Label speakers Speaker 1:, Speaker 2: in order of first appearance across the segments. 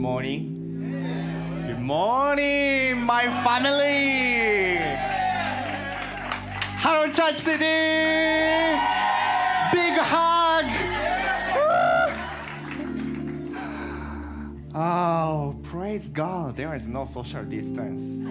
Speaker 1: morning. Good morning, my family. Hello, Church City. God. There is no social distance.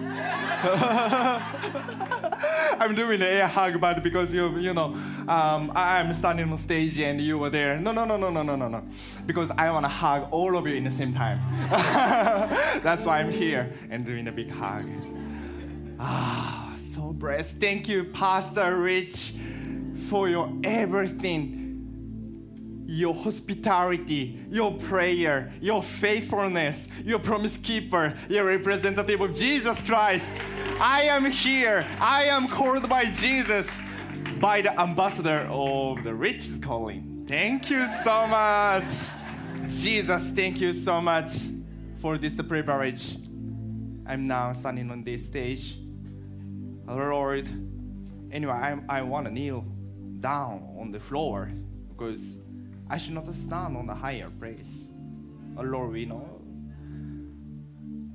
Speaker 1: I'm doing an air hug, but because you, you know, um, I'm standing on stage and you were there. No, no, no, no, no, no, no, no. Because I want to hug all of you in the same time. That's why I'm here and doing a big hug. Ah, so blessed. Thank you, Pastor Rich, for your everything your hospitality, your prayer, your faithfulness, your promise keeper, your representative of Jesus Christ. I am here. I am called by Jesus, by the ambassador of the riches calling. Thank you so much. Jesus, thank you so much for this privilege. I'm now standing on this stage. Lord, anyway, I, I want to kneel down on the floor because I should not stand on the higher place. Oh Lord, we know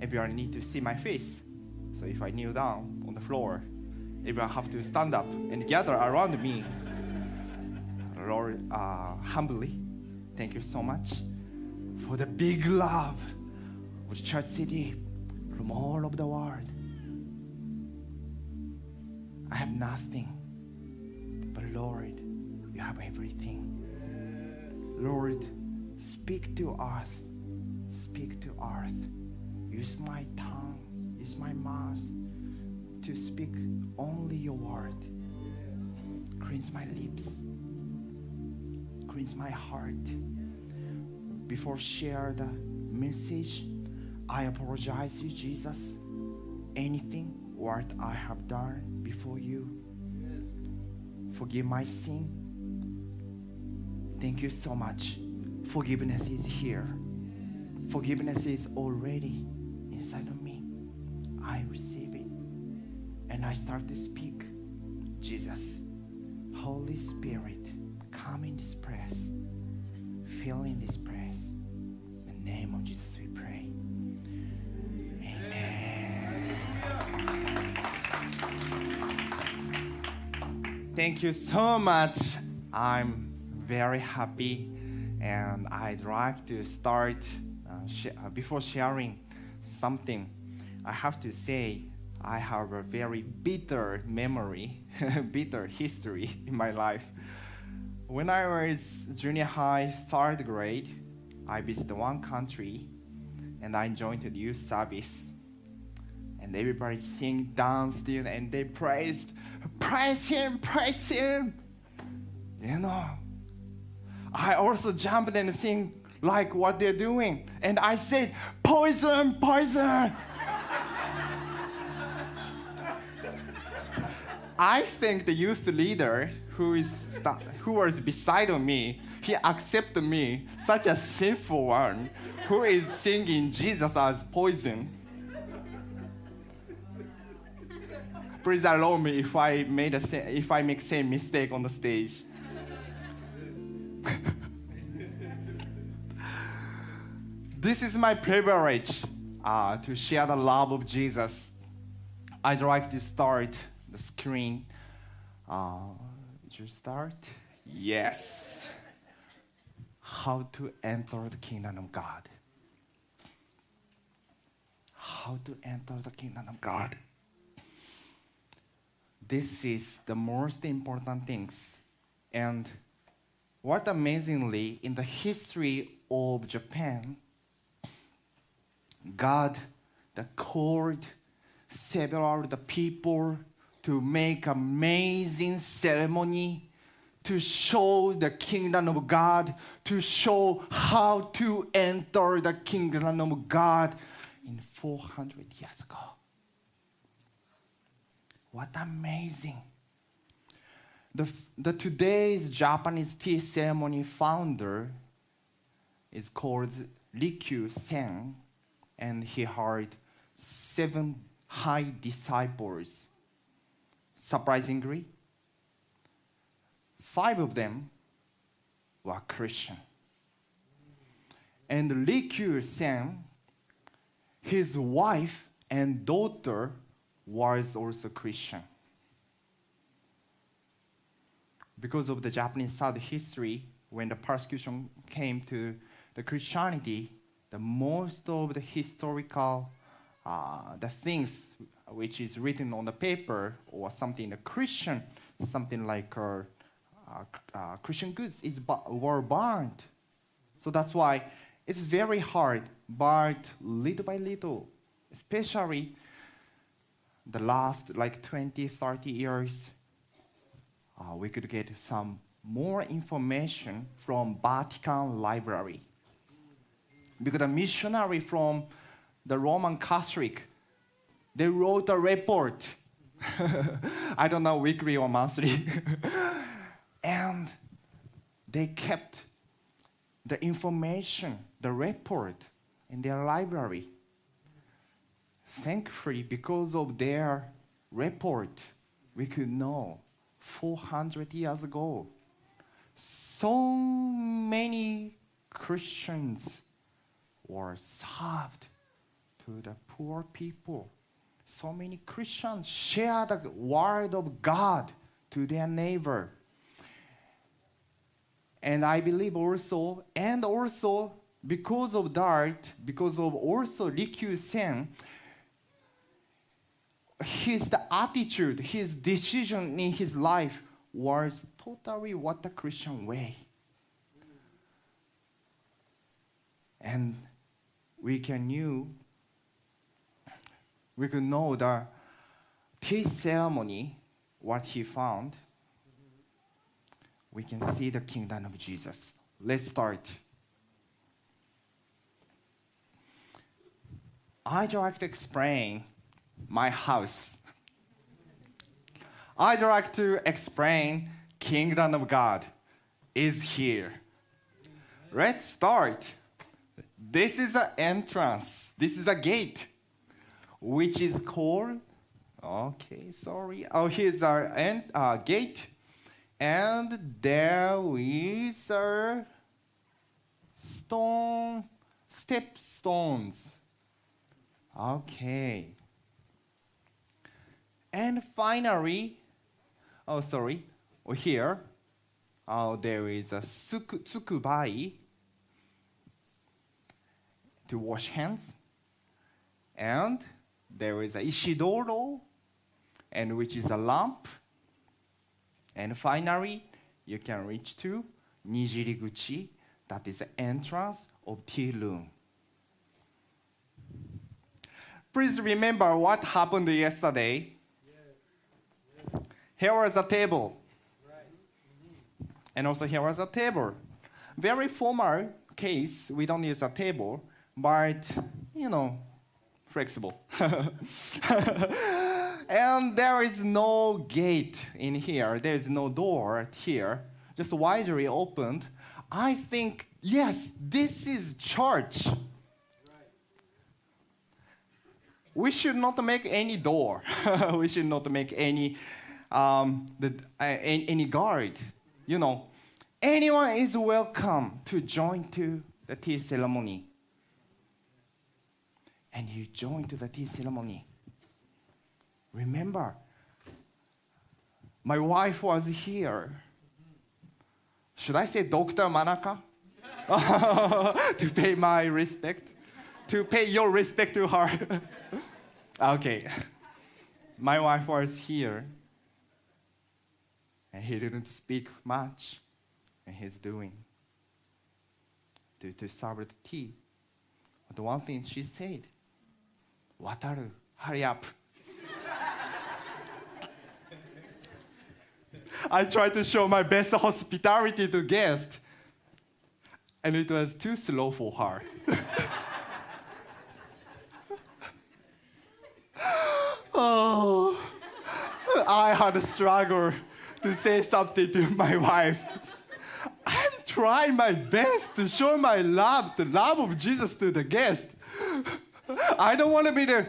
Speaker 1: everyone need to see my face. So if I kneel down on the floor, everyone have to stand up and gather around me. Lord, uh, humbly, thank you so much for the big love of Church City from all over the world. I have nothing, but Lord, you have everything. Lord, speak to earth. Speak to earth. Use my tongue, use my mouth to speak only your word. Cleanse my lips. Cleanse my heart. Before share the message, I apologize you, Jesus. Anything what I have done before you. Forgive my sin. Thank you so much. Forgiveness is here. Forgiveness is already inside of me. I receive it. And I start to speak. Jesus, Holy Spirit, come in this place. Fill in this place. In the name of Jesus we pray. Amen. Thank you so much. I'm very happy and I'd like to start uh, sh- uh, before sharing something. I have to say I have a very bitter memory, bitter history in my life. When I was junior high, third grade, I visited one country and I joined the youth service. And everybody sing, dance, and they praised, praise him, praise him. You know, I also jumped and sing like what they're doing. And I said, poison, poison. I think the youth leader who is who was beside me, he accepted me such a sinful one who is singing Jesus as poison. Please allow me if I made a if I make same mistake on the stage. this is my privilege uh, to share the love of Jesus. I'd like to start the screen. Uh, did you start? Yes. How to enter the kingdom of God. How to enter the kingdom of God. This is the most important things. And what amazingly, in the history of Japan, God the called several the people to make amazing ceremony to show the kingdom of God, to show how to enter the kingdom of God in 400 years ago. What amazing. The, the today's Japanese tea ceremony founder is called Rikyu Sen, and he had seven high disciples. Surprisingly, five of them were Christian. And Rikyu Sen his wife and daughter was also Christian. Because of the Japanese South history, when the persecution came to the Christianity, the most of the historical uh, the things which is written on the paper or something the Christian, something like uh, uh, uh, Christian goods is were burned. So that's why it's very hard, but little by little, especially the last like 20, 30 years, uh, we could get some more information from Vatican Library. Because a missionary from the Roman Catholic, they wrote a report. I don't know, weekly or monthly. and they kept the information, the report in their library. Thankfully, because of their report, we could know 400 years ago, so many Christians were served to the poor people. So many Christians share the word of God to their neighbor. And I believe also, and also because of that, because of also Rikyu Sen, his attitude, his decision in his life was totally what the Christian way. And we can knew, we can know the tea ceremony, what he found, we can see the kingdom of Jesus. Let's start. I'd like to explain my house. I'd like to explain kingdom of God is here. Let's start. This is an entrance. This is a gate, which is called. Okay, sorry. Oh, here's our end, uh, gate and there is a stone, step stones. Okay. And finally, oh sorry, oh, here, oh, there is a suku, tsukubai to wash hands. And there is a ishidoro, and which is a lamp and finally, you can reach to Nijiriguchi, that is the entrance of tea room. Please remember what happened yesterday. Here was a table. And also here was a table. Very formal case, we don't use a table, but you know, flexible. and there is no gate in here. There is no door here, just widely opened. I think, yes, this is church. We should not make any door. we should not make any, um, the, uh, any, guard. You know, anyone is welcome to join to the tea ceremony. And you join to the tea ceremony Remember, my wife was here. Should I say Dr. Manaka? to pay my respect? To pay your respect to her? okay. My wife was here. And he didn't speak much. And he's doing to, to serve the tea. The one thing she said, Wataru, hurry up. I tried to show my best hospitality to guests, and it was too slow for her. oh, I had a struggle to say something to my wife. I'm trying my best to show my love, the love of Jesus to the guest. I don't want to be the,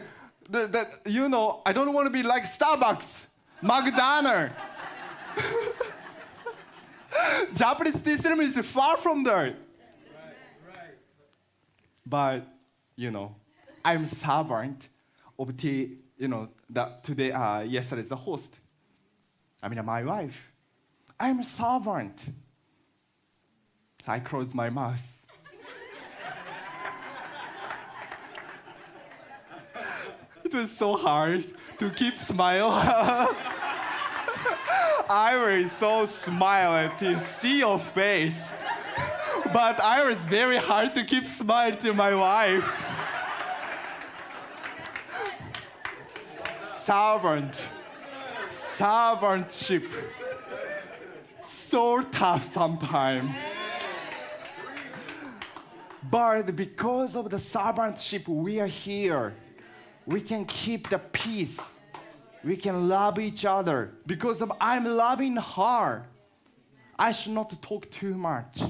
Speaker 1: the, the you know, I don't want to be like Starbucks, McDonald's. Japanese tea ceremony is far from there. Right, right. But, you know, I'm servant of the, you know, the, today, uh, yesterday's the host. I mean, my wife. I'm a servant. I closed my mouth. it was so hard to keep smile. I was so smile to see your face. But I was very hard to keep smile to my wife. Servant. Servantship. So tough sometimes. But because of the servantship, we are here. We can keep the peace. We can love each other. Because of I'm loving her, I should not talk too much.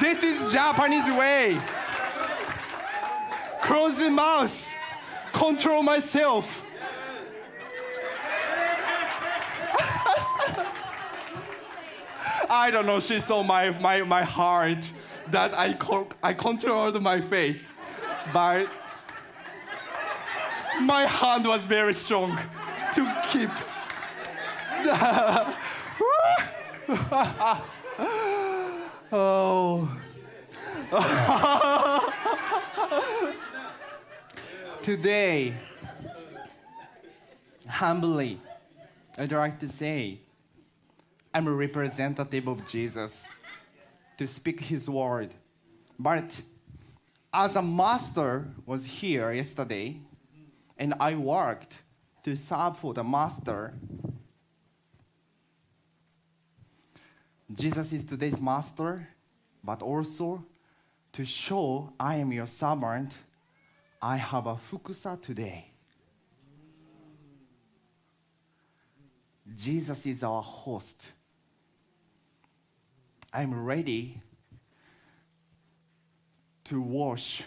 Speaker 1: This is Japanese way. Close the mouth. Control myself. I don't know. She saw my, my, my heart that I, co- I controlled my face. But my hand was very strong to keep. oh. Today, humbly, I'd like to say, I'm a representative of Jesus to speak his word. But as a master was here yesterday, and I worked to serve for the master, Jesus is today's master, but also to show I am your servant, I have a fukusa today. Jesus is our host. I'm ready to wash.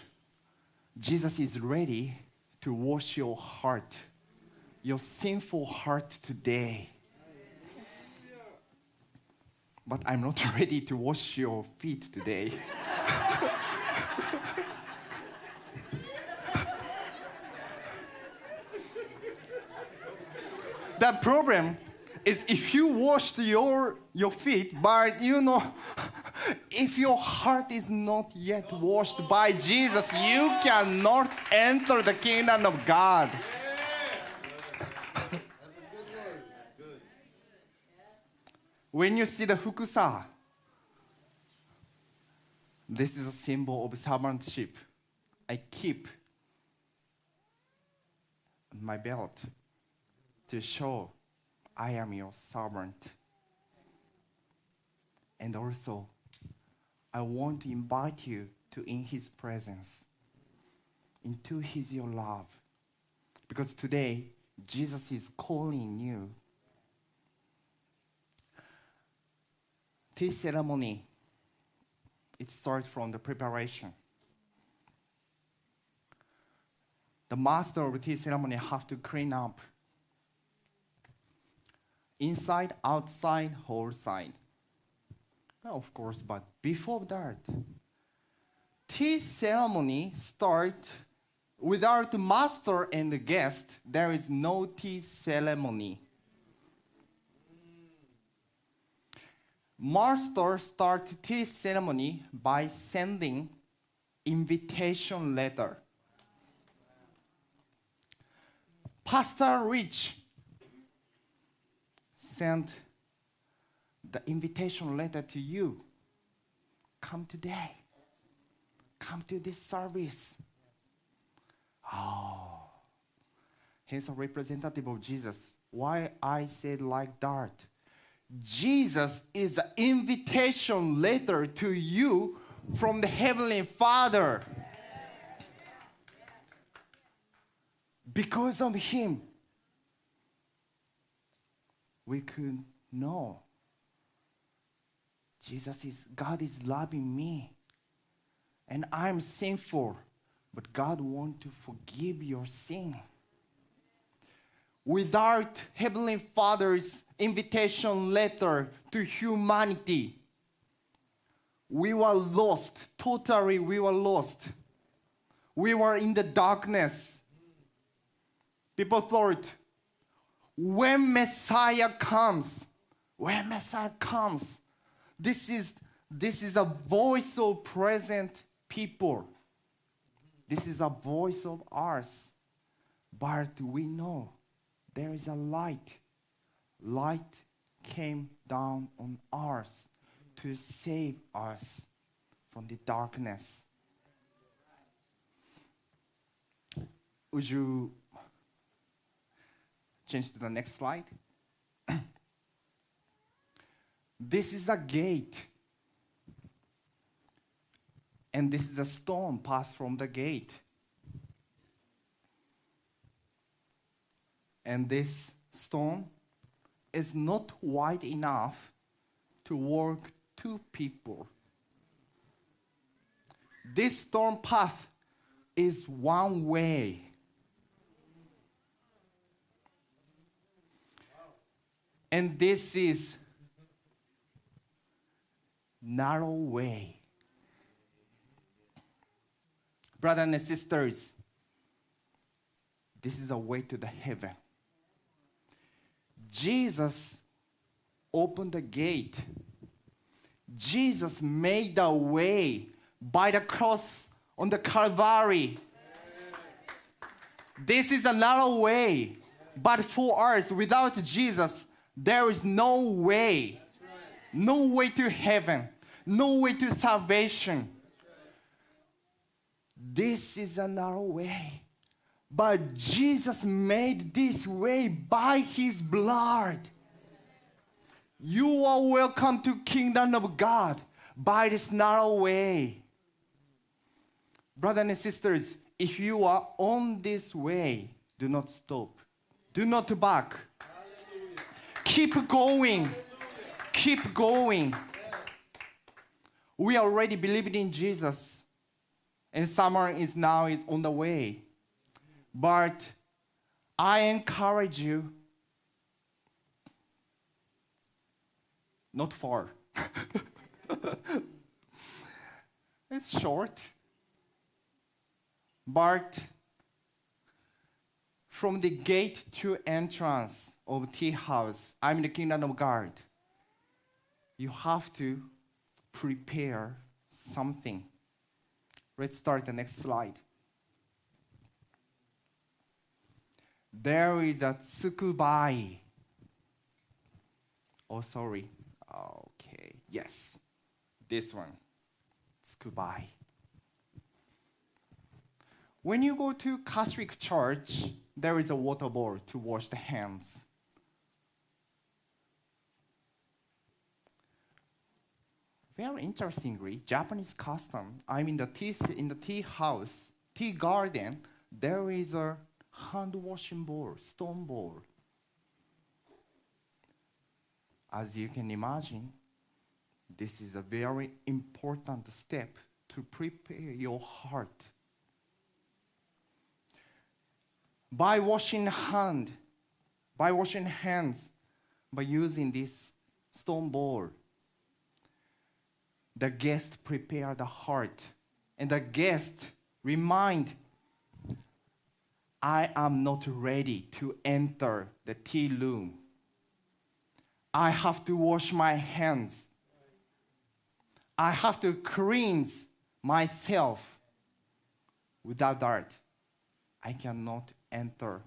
Speaker 1: Jesus is ready to wash your heart, your sinful heart today. But I'm not ready to wash your feet today. The problem is if you washed your, your feet, but you know, if your heart is not yet washed by Jesus, you cannot enter the kingdom of God. when you see the fukusa, this is a symbol of servantship. I keep my belt to show I am your servant. And also, I want to invite you to in his presence, into his your love. Because today, Jesus is calling you. This ceremony, it starts from the preparation. The master of tea ceremony have to clean up inside, outside, whole side. Well, of course, but before that, tea ceremony start without master and the guest. There is no tea ceremony. Master start tea ceremony by sending invitation letter. Pastor Rich the invitation letter to you. Come today. Come to this service. Oh, he's a representative of Jesus. Why I said like that? Jesus is an invitation letter to you from the Heavenly Father. Because of Him, we could know Jesus is, God is loving me. And I'm sinful, but God wants to forgive your sin. Without Heavenly Father's invitation letter to humanity, we were lost. Totally, we were lost. We were in the darkness. People thought, when Messiah comes, when Messiah comes, this is, this is a voice of present people. This is a voice of ours. But we know there is a light. Light came down on us to save us from the darkness. Would you change to the next slide? this is the gate. And this is the stone passed from the gate. And this stone is not wide enough to work two people. This stone path is one way. And this is narrow way. Brothers and sisters, this is a way to the heaven. Jesus opened the gate. Jesus made the way by the cross on the Calvary. This is a narrow way, but for us, without Jesus, there is no way. No way to heaven. No way to salvation. This is a narrow way. But Jesus made this way by his blood. You are welcome to kingdom of God by this narrow way. Brothers and sisters, if you are on this way, do not stop. Do not back. Keep going. Keep going. We already believed in Jesus, and summer is now is on the way. But I encourage you not far. it's short. But from the gate to entrance of tea house, I'm in the kingdom of God. You have to prepare something. Let's start the next slide. There is a tsukubai. Oh, sorry. Okay, yes. This one. Tsukubai. When you go to Catholic church, there is a water bowl to wash the hands. Very interestingly, Japanese custom. I'm in the tea in the tea house, tea garden. There is a hand washing bowl, stone bowl. As you can imagine, this is a very important step to prepare your heart. By washing hand, by washing hands, by using this stone bowl, the guest prepare the heart, and the guest remind I am not ready to enter the tea room. I have to wash my hands. I have to cleanse myself. Without that, I cannot enter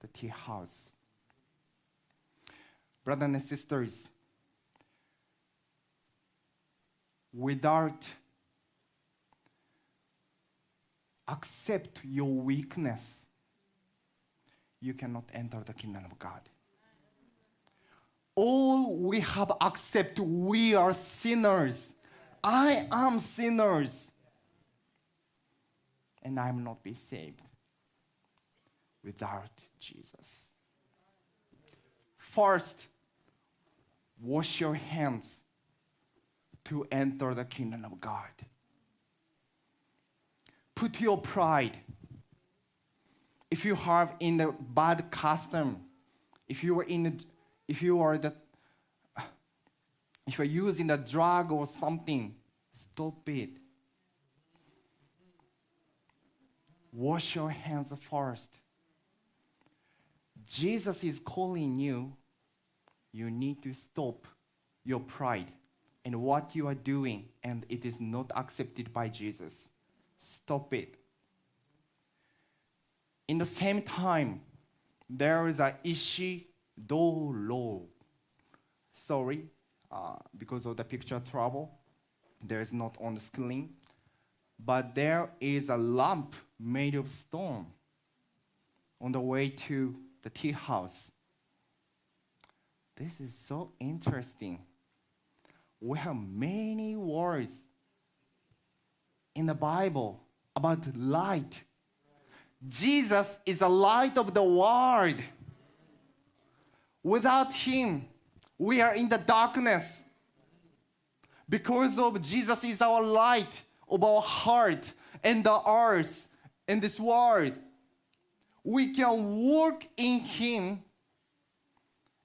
Speaker 1: the tea house. Brothers and sisters, without accept your weakness, you cannot enter the kingdom of God. All we have accept we are sinners. I am sinners. And I am not be saved without Jesus. First, wash your hands to enter the kingdom of God. Put your pride if you have in the bad custom, if you are in, if you are the, if you are using the drug or something, Stop it. Wash your hands first. Jesus is calling you. You need to stop your pride and what you are doing, and it is not accepted by Jesus. Stop it. In the same time, there is a Ishi Do Doro. Sorry, uh, because of the picture trouble, there is not on the screen. But there is a lamp made of stone on the way to the tea house. This is so interesting. We have many words in the Bible about light. Jesus is the light of the world. Without Him, we are in the darkness. Because of Jesus is our light of our heart and the earth and this world. We can walk in Him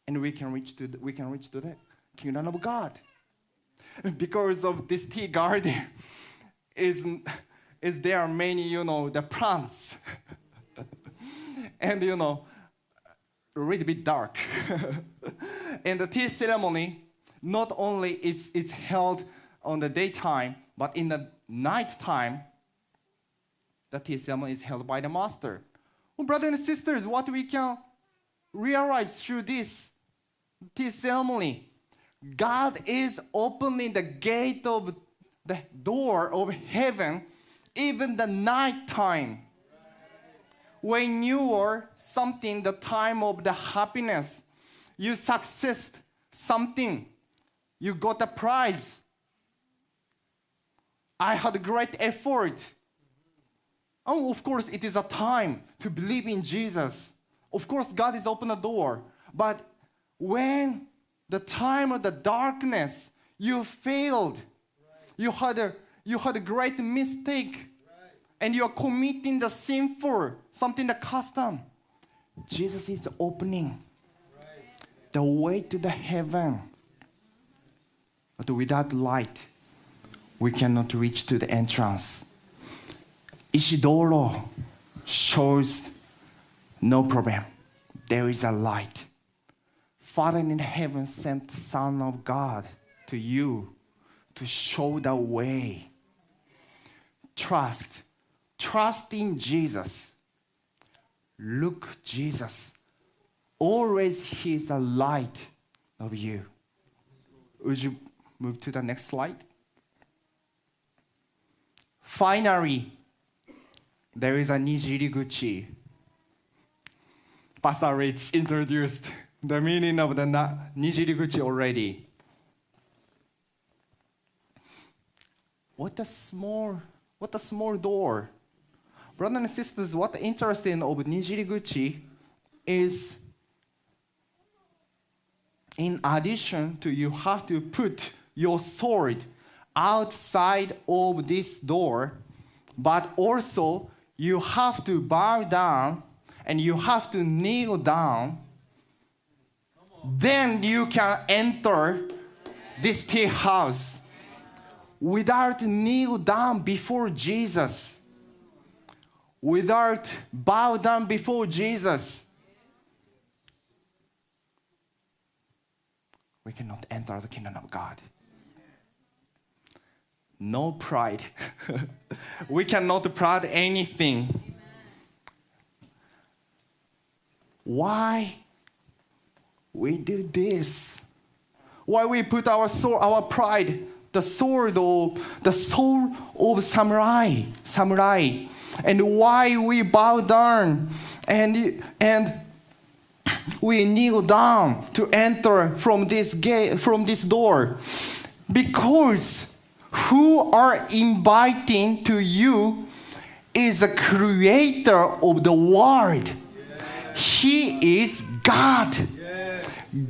Speaker 1: and we can reach to the, we can reach to the kingdom of God. Because of this tea garden, is, is there are many, you know, the plants. and you know, little bit dark. and the tea ceremony, not only it's, it's held on the daytime, but in the night time, the tea ceremony is held by the master. Well, brothers and sisters, what we can realize through this tea ceremony, God is opening the gate of the door of heaven, even the night time. When you are something, the time of the happiness, you success something, you got a prize. I had great effort. Oh, of course, it is a time to believe in Jesus. Of course, God is open the door. But when the time of the darkness, you failed. You had a you had a great mistake. And you are committing the sinful, something the custom. Jesus is opening the way to the heaven. But without light, we cannot reach to the entrance. Ishidoro shows no problem. There is a light. Father in heaven sent the Son of God to you to show the way. Trust. Trust in Jesus. Look Jesus. Always He is the light of you. Would you move to the next slide? Finally, there is a Nijiriguchi. Pastor Rich introduced the meaning of the Nijiriguchi already. What a small, what a small door. Brothers and sisters, what interesting of Nijiriguchi is in addition to you have to put your sword outside of this door, but also you have to bow down and you have to kneel down. Then you can enter this tea house without kneel down before Jesus, without bow down before Jesus. We cannot enter the kingdom of God. No pride. we cannot pride anything. Why we do this? Why we put our soul, our pride, the sword of the soul of samurai, samurai, and why we bow down and and we kneel down to enter from this gate from this door. Because who are inviting to you is the creator of the world. He is god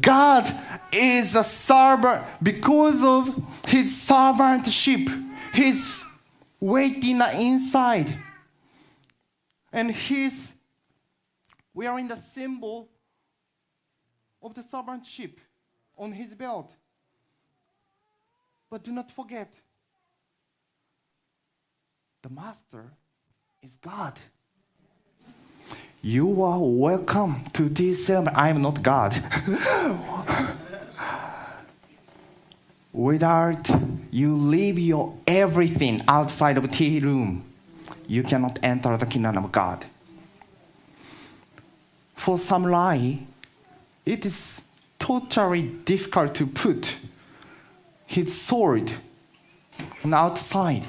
Speaker 1: god is a servant because of his servantship he's waiting inside and he's wearing the symbol of the servantship on his belt. But do not forget, the master is God. You are welcome to this ceremony. I am not God. Without you leave your everything outside of tea room, you cannot enter the kingdom of God. For lie, it is totally difficult to put his sword on outside.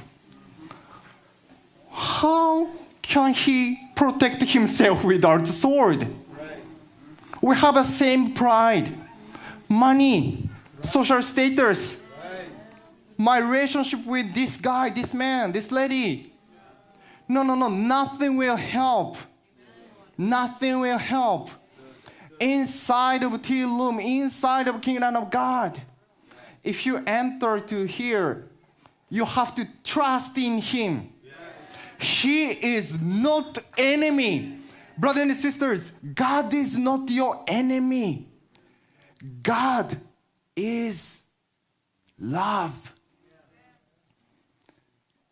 Speaker 1: How can he protect himself without the sword? We have the same pride, money, social status, my relationship with this guy, this man, this lady. No, no, no, nothing will help. Nothing will help. Inside of tea room, inside of kingdom of God, if you enter to here, you have to trust in Him. He is not enemy. Brothers and sisters, God is not your enemy. God is love.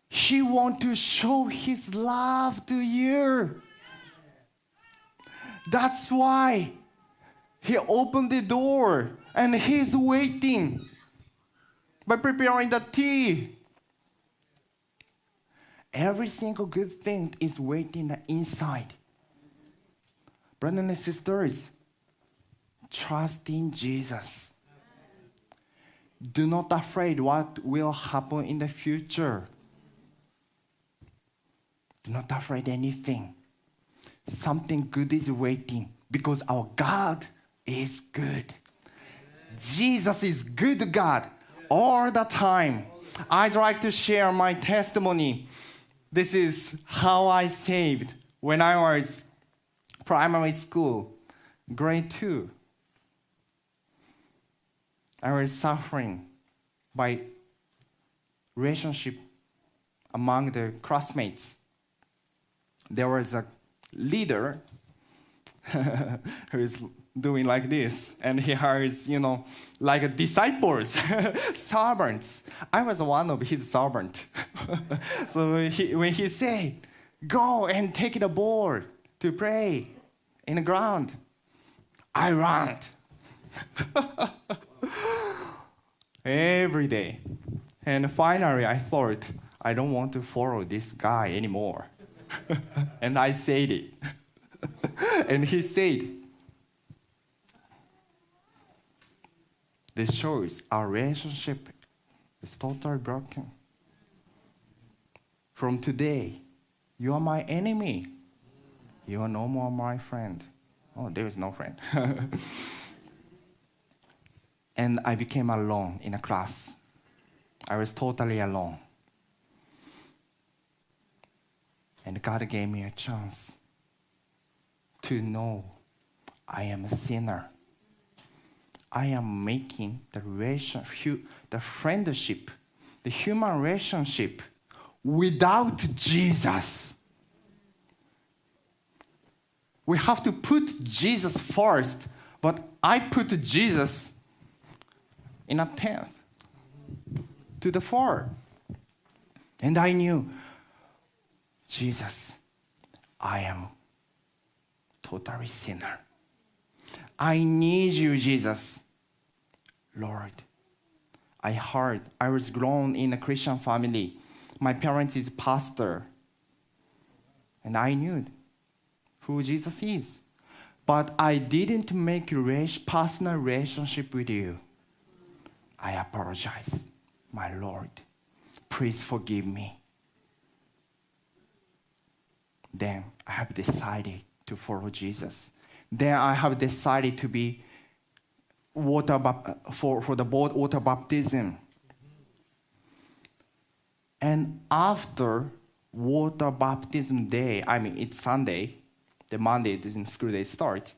Speaker 1: He want to show his love to you. That's why he opened the door and he's waiting by preparing the tea. Every single good thing is waiting inside. Brothers and sisters, trust in Jesus. Do not afraid what will happen in the future. Do not afraid anything. Something good is waiting because our God is good. Jesus is good God all the time. I'd like to share my testimony. This is how I saved when I was primary school, grade 2. I was suffering by relationship among the classmates. There was a leader who is doing like this, and he hires, you know, like disciples, servants. I was one of his servant. so he, when he said, "Go and take the board to pray in the ground," I ran every day, and finally I thought I don't want to follow this guy anymore, and I said it, and he said This shows our relationship is totally broken. From today, you are my enemy. You are no more my friend. Oh, there is no friend. and I became alone in a class. I was totally alone. And God gave me a chance to know I am a sinner. I am making the relation, the friendship, the human relationship without Jesus. We have to put Jesus first, but I put Jesus in a tenth to the four. And I knew, Jesus, I am totally sinner. I need you, Jesus. Lord, I heard I was grown in a Christian family. My parents is pastor. And I knew who Jesus is. But I didn't make a personal relationship with you. I apologize, my Lord. Please forgive me. Then I have decided to follow Jesus. Then I have decided to be water for, for the board water baptism. And after water baptism day, I mean it's Sunday, the Monday the school day start.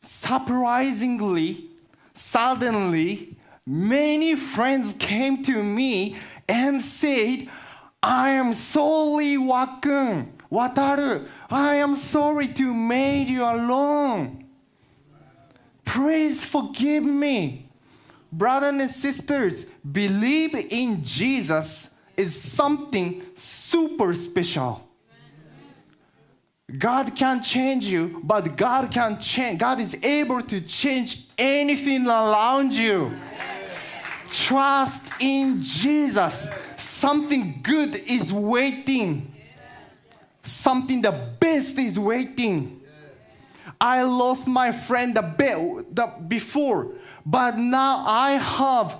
Speaker 1: Surprisingly, suddenly, many friends came to me and said, I am sorry, Wakun, Wataru. I am sorry to made you alone. Please forgive me. Brothers and sisters, believe in Jesus is something super special. God can change you, but God can change. God is able to change anything around you. Trust in Jesus. Something good is waiting. Something the best is waiting. I lost my friend the, be- the before, but now I have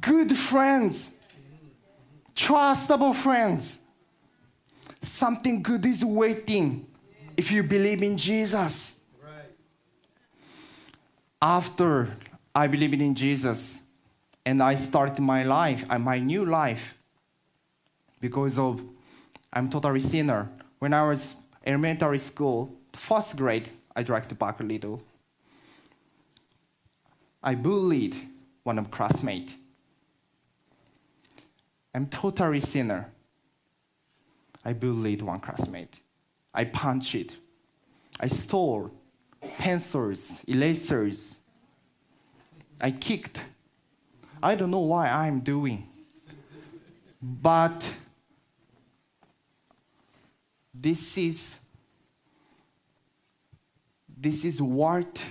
Speaker 1: good friends, trustable friends. Something good is waiting if you believe in Jesus. After I believed in Jesus and I started my life, uh, my new life, because of I'm totally sinner. When I was elementary school, first grade, I drank back a little. I bullied one of classmates. I'm totally sinner. I bullied one classmate. I punched. I stole pencils, erasers. I kicked. I don't know why I'm doing. But this is this is what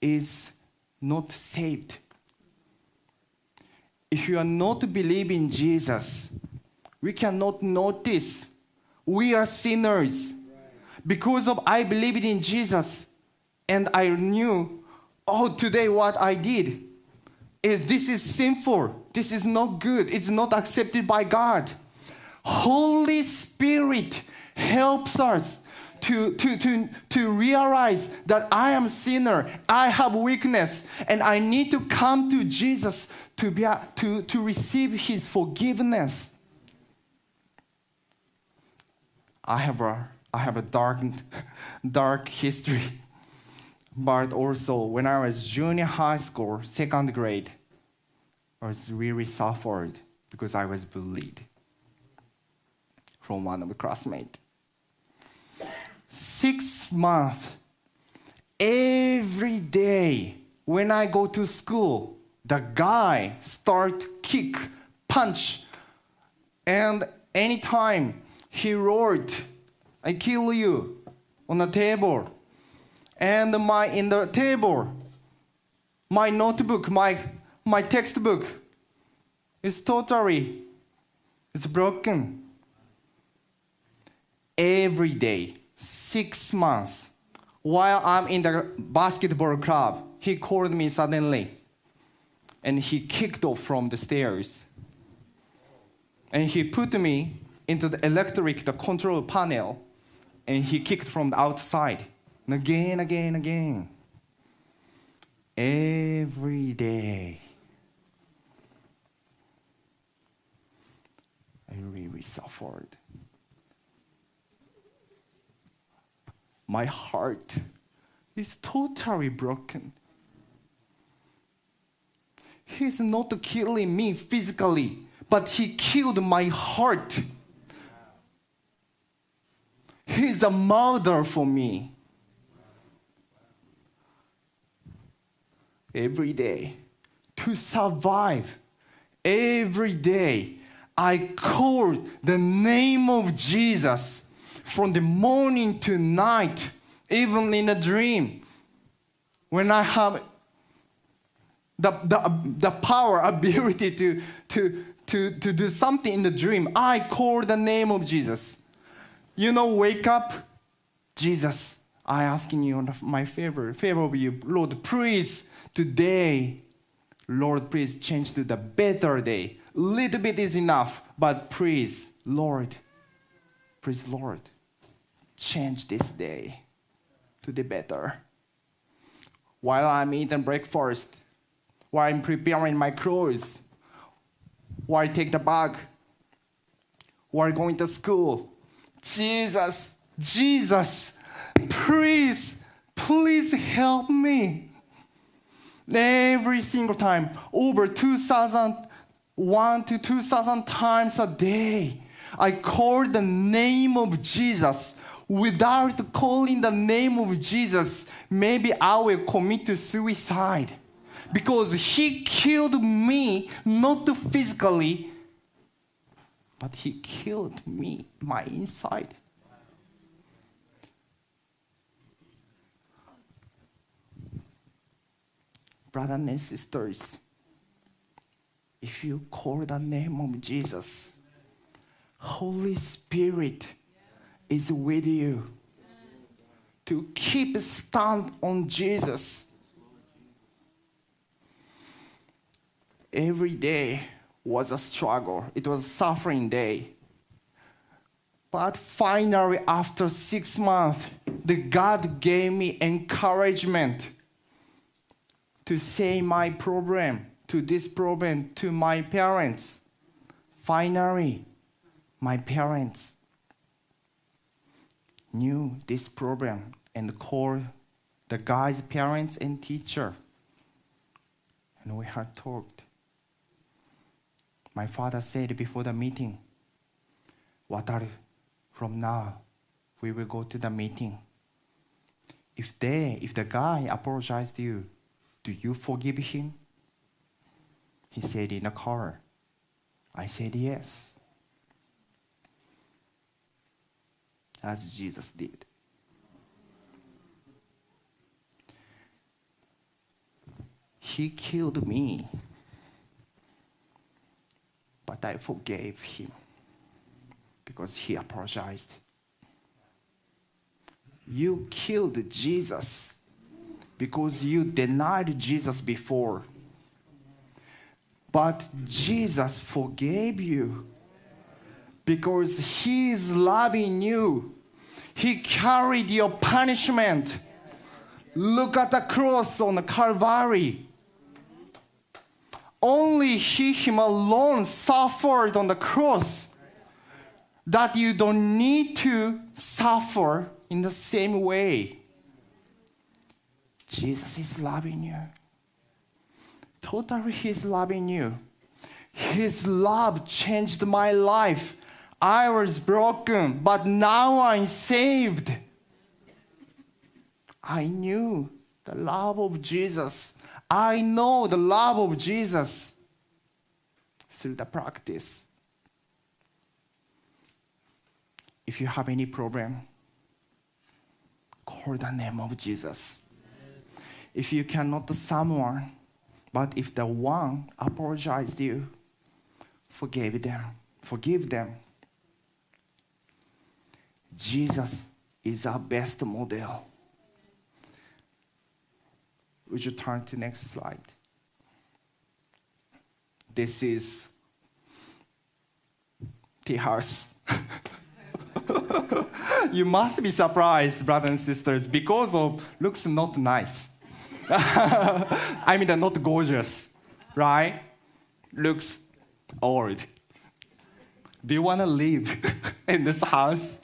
Speaker 1: is not saved. If you are not believing Jesus, we cannot notice we are sinners. Because of I believed in Jesus and I knew, oh, today what I did is this is sinful. This is not good. It's not accepted by God. Holy Spirit helps us to, to, to, to realize that I am sinner, I have weakness, and I need to come to Jesus to, be, to, to receive his forgiveness. I have a, I have a dark, dark history. But also, when I was junior high school, second grade, I was really suffered because I was bullied from one of the classmates. Six months, every day when I go to school, the guy start kick, punch, and anytime he wrote, I kill you on the table. And my in the table, my notebook, my my textbook is totally it's broken. Every day, six months, while I'm in the basketball club, he called me suddenly. And he kicked off from the stairs. And he put me into the electric the control panel and he kicked from the outside. And again again again. Every day. I really suffered my heart is totally broken. He's not killing me physically but he killed my heart. He's a mother for me. Every day, to survive, every day, I call the name of Jesus from the morning to night, even in a dream. When I have the, the, the power, ability to, to, to, to do something in the dream, I call the name of Jesus. You know, wake up, Jesus. I asking you my favor, favor of you, Lord. Please today, Lord, please change to the better day. Little bit is enough, but please, Lord, please, Lord, change this day to the better. While I'm eating breakfast, while I'm preparing my clothes, while I take the bag, while going to school, Jesus, Jesus, please, please help me. Every single time, over 2,001 to 2,000 times a day, I call the name of Jesus. Without calling the name of Jesus, maybe I will commit suicide. Because he killed me, not physically, but he killed me, my inside. Brothers and sisters, if you call the name of Jesus, Holy Spirit is with you to keep a stand on Jesus. Every day was a struggle. It was a suffering day. But finally, after six months, the God gave me encouragement to say my problem, to this problem, to my parents. Finally, my parents knew this problem and called the guy's parents and teacher. And we had talked. My father said before the meeting, Wataru, from now we will go to the meeting. If they, if the guy apologized to you, do you forgive him? He said in the car. I said yes. As Jesus did. He killed me, but I forgave him because he apologized. You killed Jesus because you denied Jesus before. But Jesus forgave you because He is loving you. He carried your punishment. Look at the cross on the Calvary. Only He, Him alone, suffered on the cross that you don't need to suffer in the same way. Jesus is loving you. Totally, He's loving you. His love changed my life. I was broken, but now I'm saved. I knew the love of Jesus. I know the love of Jesus through the practice. If you have any problem, call the name of Jesus. If you cannot someone, but if the one apologized you, forgive them. Forgive them. Jesus is our best model. Would you turn to next slide? This is the house. you must be surprised, brothers and sisters, because of looks not nice. I mean, not gorgeous, right? Looks old. Do you want to live in this house?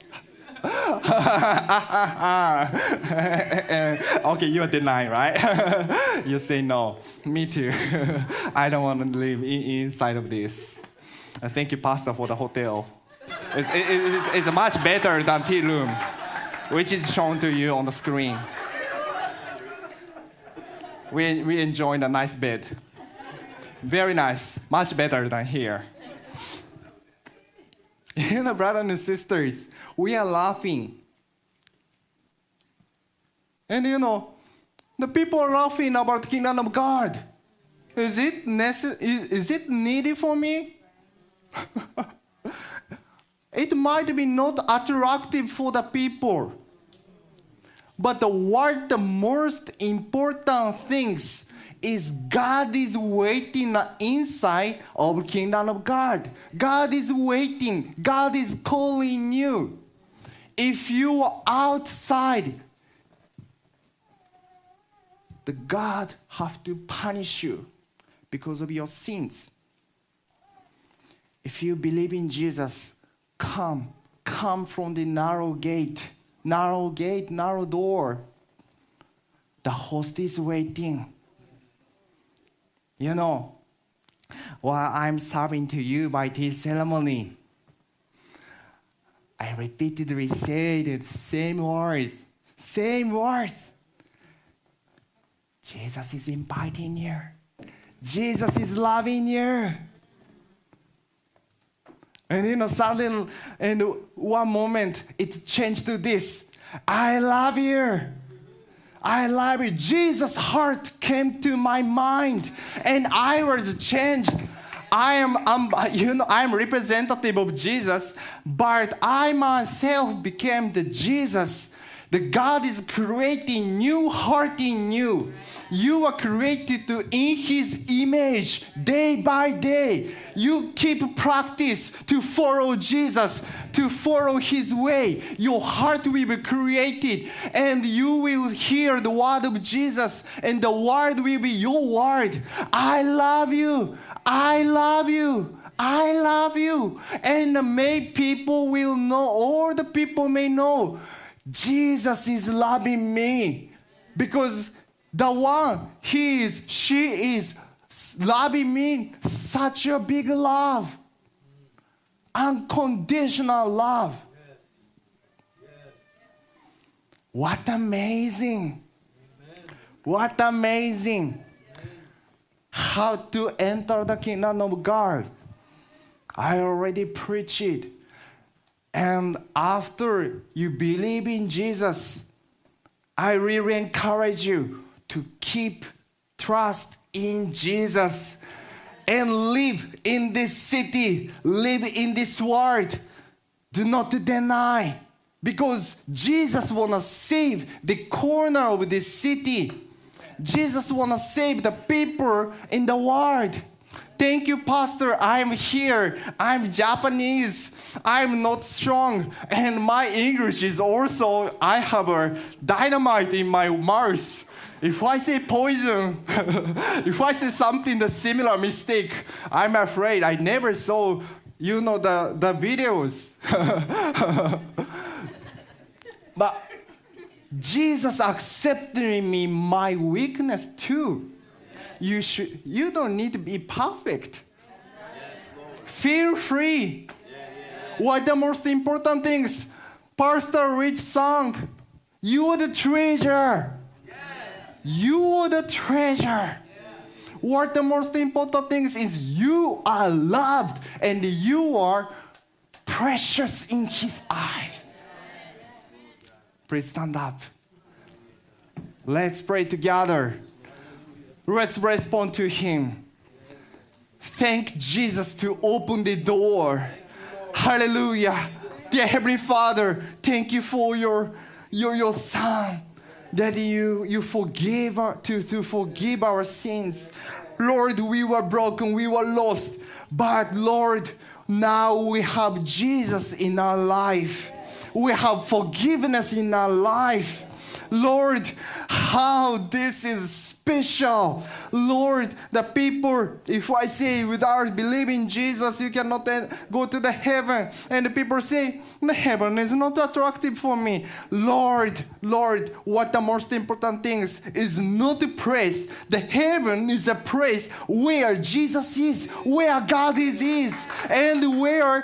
Speaker 1: okay, you are denying, right? you say no. Me too. I don't want to live in, inside of this. Uh, thank you, Pastor, for the hotel. It's, it, it's, it's much better than tea room, which is shown to you on the screen. We, we enjoy a nice bed. Very nice, much better than here. You know, uh, brothers and sisters, we are laughing. And you know, the people are laughing about the kingdom of God. Is it necess- is, is it needed for me? it might be not attractive for the people. But what the most important things is God is waiting inside of kingdom of God. God is waiting. God is calling you. If you are outside, the God have to punish you because of your sins. If you believe in Jesus, come, come from the narrow gate, narrow gate, narrow door. The host is waiting. You know, while I'm serving to you by this ceremony, I repeatedly say the same words, same words. Jesus is inviting you. Jesus is loving you. And you know, suddenly, in one moment, it changed to this I love you. I love you. Jesus' heart came to my mind, and I was changed. I am, um, you know, I'm representative of Jesus, but I myself became the Jesus. The God is creating new heart in you. You are created to in His image day by day. You keep practice to follow Jesus, to follow His way. Your heart will be created, and you will hear the word of Jesus, and the word will be your word. I love you. I love you. I love you. And may people will know, all the people may know, Jesus is loving me because the one he is, she is loving me such a big love. Unconditional love. What amazing. What amazing. How to enter the kingdom of God. I already preached it. And after you believe in Jesus, I really encourage you to keep trust in Jesus and live in this city, live in this world. Do not deny because Jesus want to save the corner of this city. Jesus want to save the people in the world. Thank you, Pastor. I'm here. I'm Japanese. I'm not strong. And my English is also, I have a dynamite in my mouth. If I say poison, if I say something the similar mistake, I'm afraid I never saw, you know, the, the videos. but Jesus accepted me my weakness too. You should you don't need to be perfect. Feel free. What the most important things? Pastor Rich song. You are the treasure. You are the treasure. What the most important things is you are loved and you are precious in his eyes. Please stand up. Let's pray together. Let's respond to him. Thank Jesus to open the door. Hallelujah. Dear Heavenly Father, thank you for your, your, your Son that you, you forgive our, to, to forgive our sins. Lord, we were broken, we were lost, but Lord, now we have Jesus in our life. We have forgiveness in our life. Lord, how this is special. Lord, the people, if I say without believing Jesus, you cannot eh, go to the heaven. And the people say, the heaven is not attractive for me. Lord, Lord, what the most important thing is, is not a place. The heaven is a place where Jesus is, where God is, is and where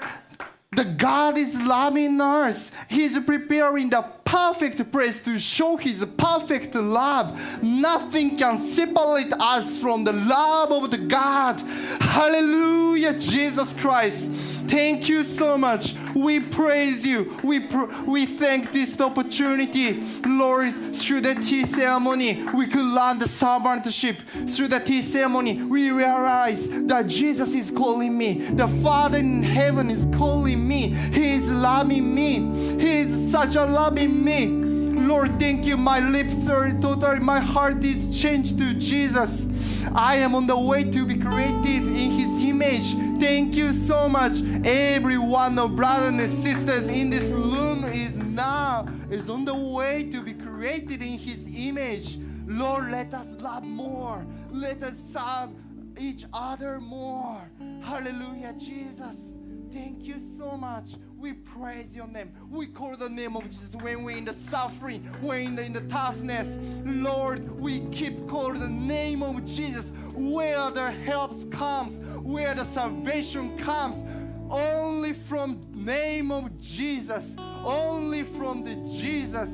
Speaker 1: the God is loving us. He's preparing the perfect place to show His perfect love. Nothing can separate us from the love of the God. Hallelujah, Jesus Christ. Thank you so much. We praise you. We, pr- we thank this opportunity, Lord, through the tea ceremony. We could learn the servantship. Through the tea ceremony, we realize that Jesus is calling me. The Father in heaven is calling me. He is loving me. He is such a loving me. Lord, thank you. My lips are totally, my heart is changed to Jesus. I am on the way to be created in His image. Thank you so much. Every one of brothers and sisters in this room is now is on the way to be created in His image. Lord, let us love more. Let us serve each other more. Hallelujah, Jesus. Thank you so much. We praise your name. We call the name of Jesus when we're in the suffering, when in the, in the toughness. Lord, we keep calling the name of Jesus where the help comes, where the salvation comes. Only from name of Jesus, only from the Jesus.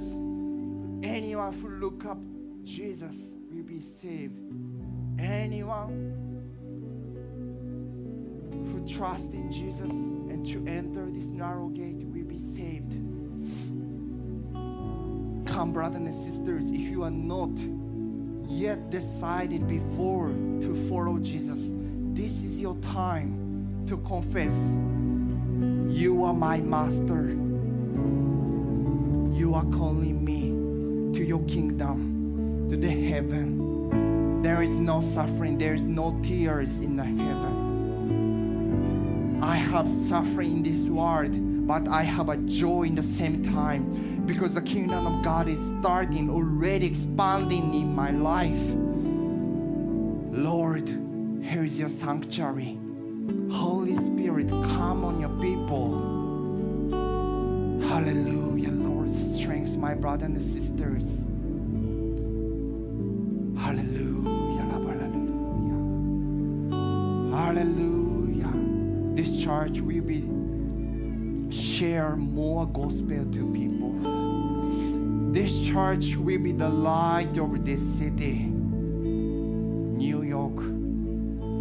Speaker 1: Anyone who look up Jesus will be saved. Anyone who trust in Jesus and to enter this narrow gate will be saved. Come, brothers and sisters, if you are not yet decided before to follow Jesus, this is your time to confess you are my master. You are calling me to your kingdom, to the heaven. There is no suffering, there is no tears in the heaven. I have suffering in this world, but I have a joy in the same time because the kingdom of God is starting already expanding in my life. Lord, here is your sanctuary. Holy Spirit, come on your people. Hallelujah, Lord. Strength, my brothers and sisters. Church will be share more gospel to people. This church will be the light of this city. New York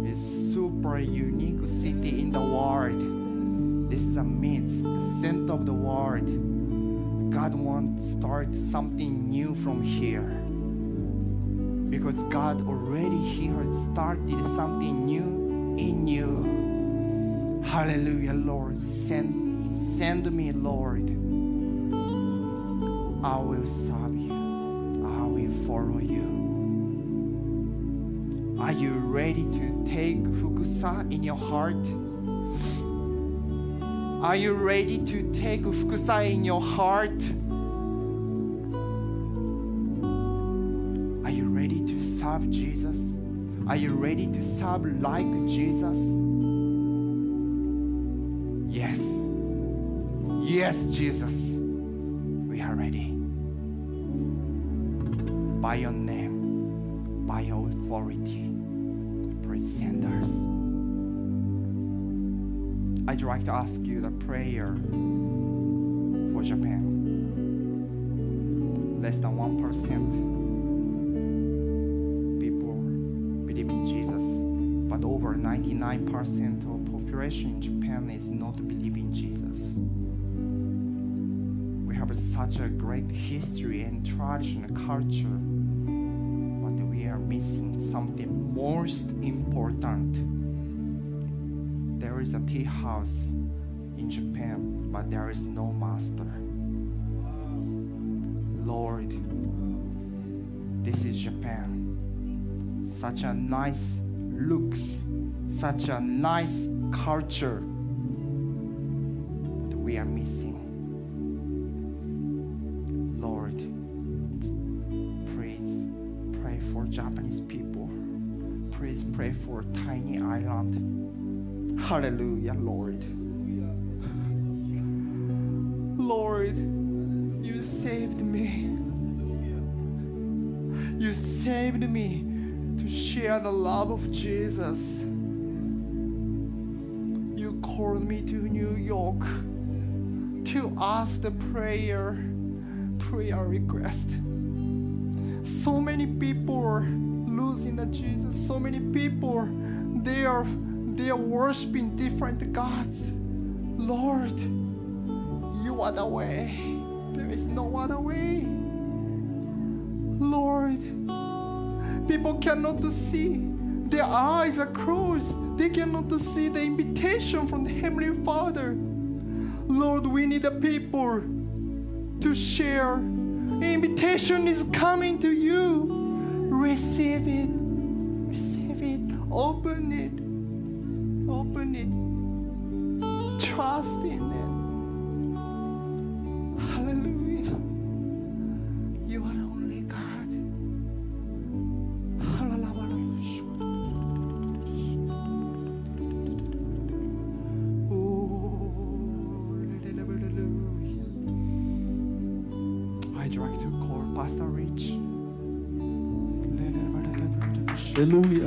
Speaker 1: is super unique city in the world. This is a midst, the center of the world. God wants to start something new from here. Because God already here started something new in you. Hallelujah, Lord. Send me, send me, Lord. I will serve you. I will follow you. Are you ready to take Fukusa in your heart? Are you ready to take Fukusa in your heart? Are you ready to serve Jesus? Are you ready to serve like Jesus? Yes, Jesus. We are ready. By your name, by your authority, please send us. I'd like to ask you the prayer for Japan. Less than 1% people believe in Jesus, but over 99% of population in Japan is not believing Jesus. Have such a great history and tradition and culture, but we are missing something most important there is a tea house in Japan, but there is no master. Lord, this is Japan. Such a nice looks, such a nice culture. For Japanese people. Please pray for tiny island. Hallelujah, Lord. Lord, you saved me. You saved me to share the love of Jesus. You called me to New York to ask the prayer, prayer request. So many people are losing the Jesus. So many people, they are they are worshiping different gods. Lord, you are the way. There is no other way. Lord, people cannot see. Their eyes are closed. They cannot see the invitation from the Heavenly Father. Lord, we need the people to share. Invitation is coming to you. Receive it. Receive it. Open it open it, trust it.
Speaker 2: Hallelujah.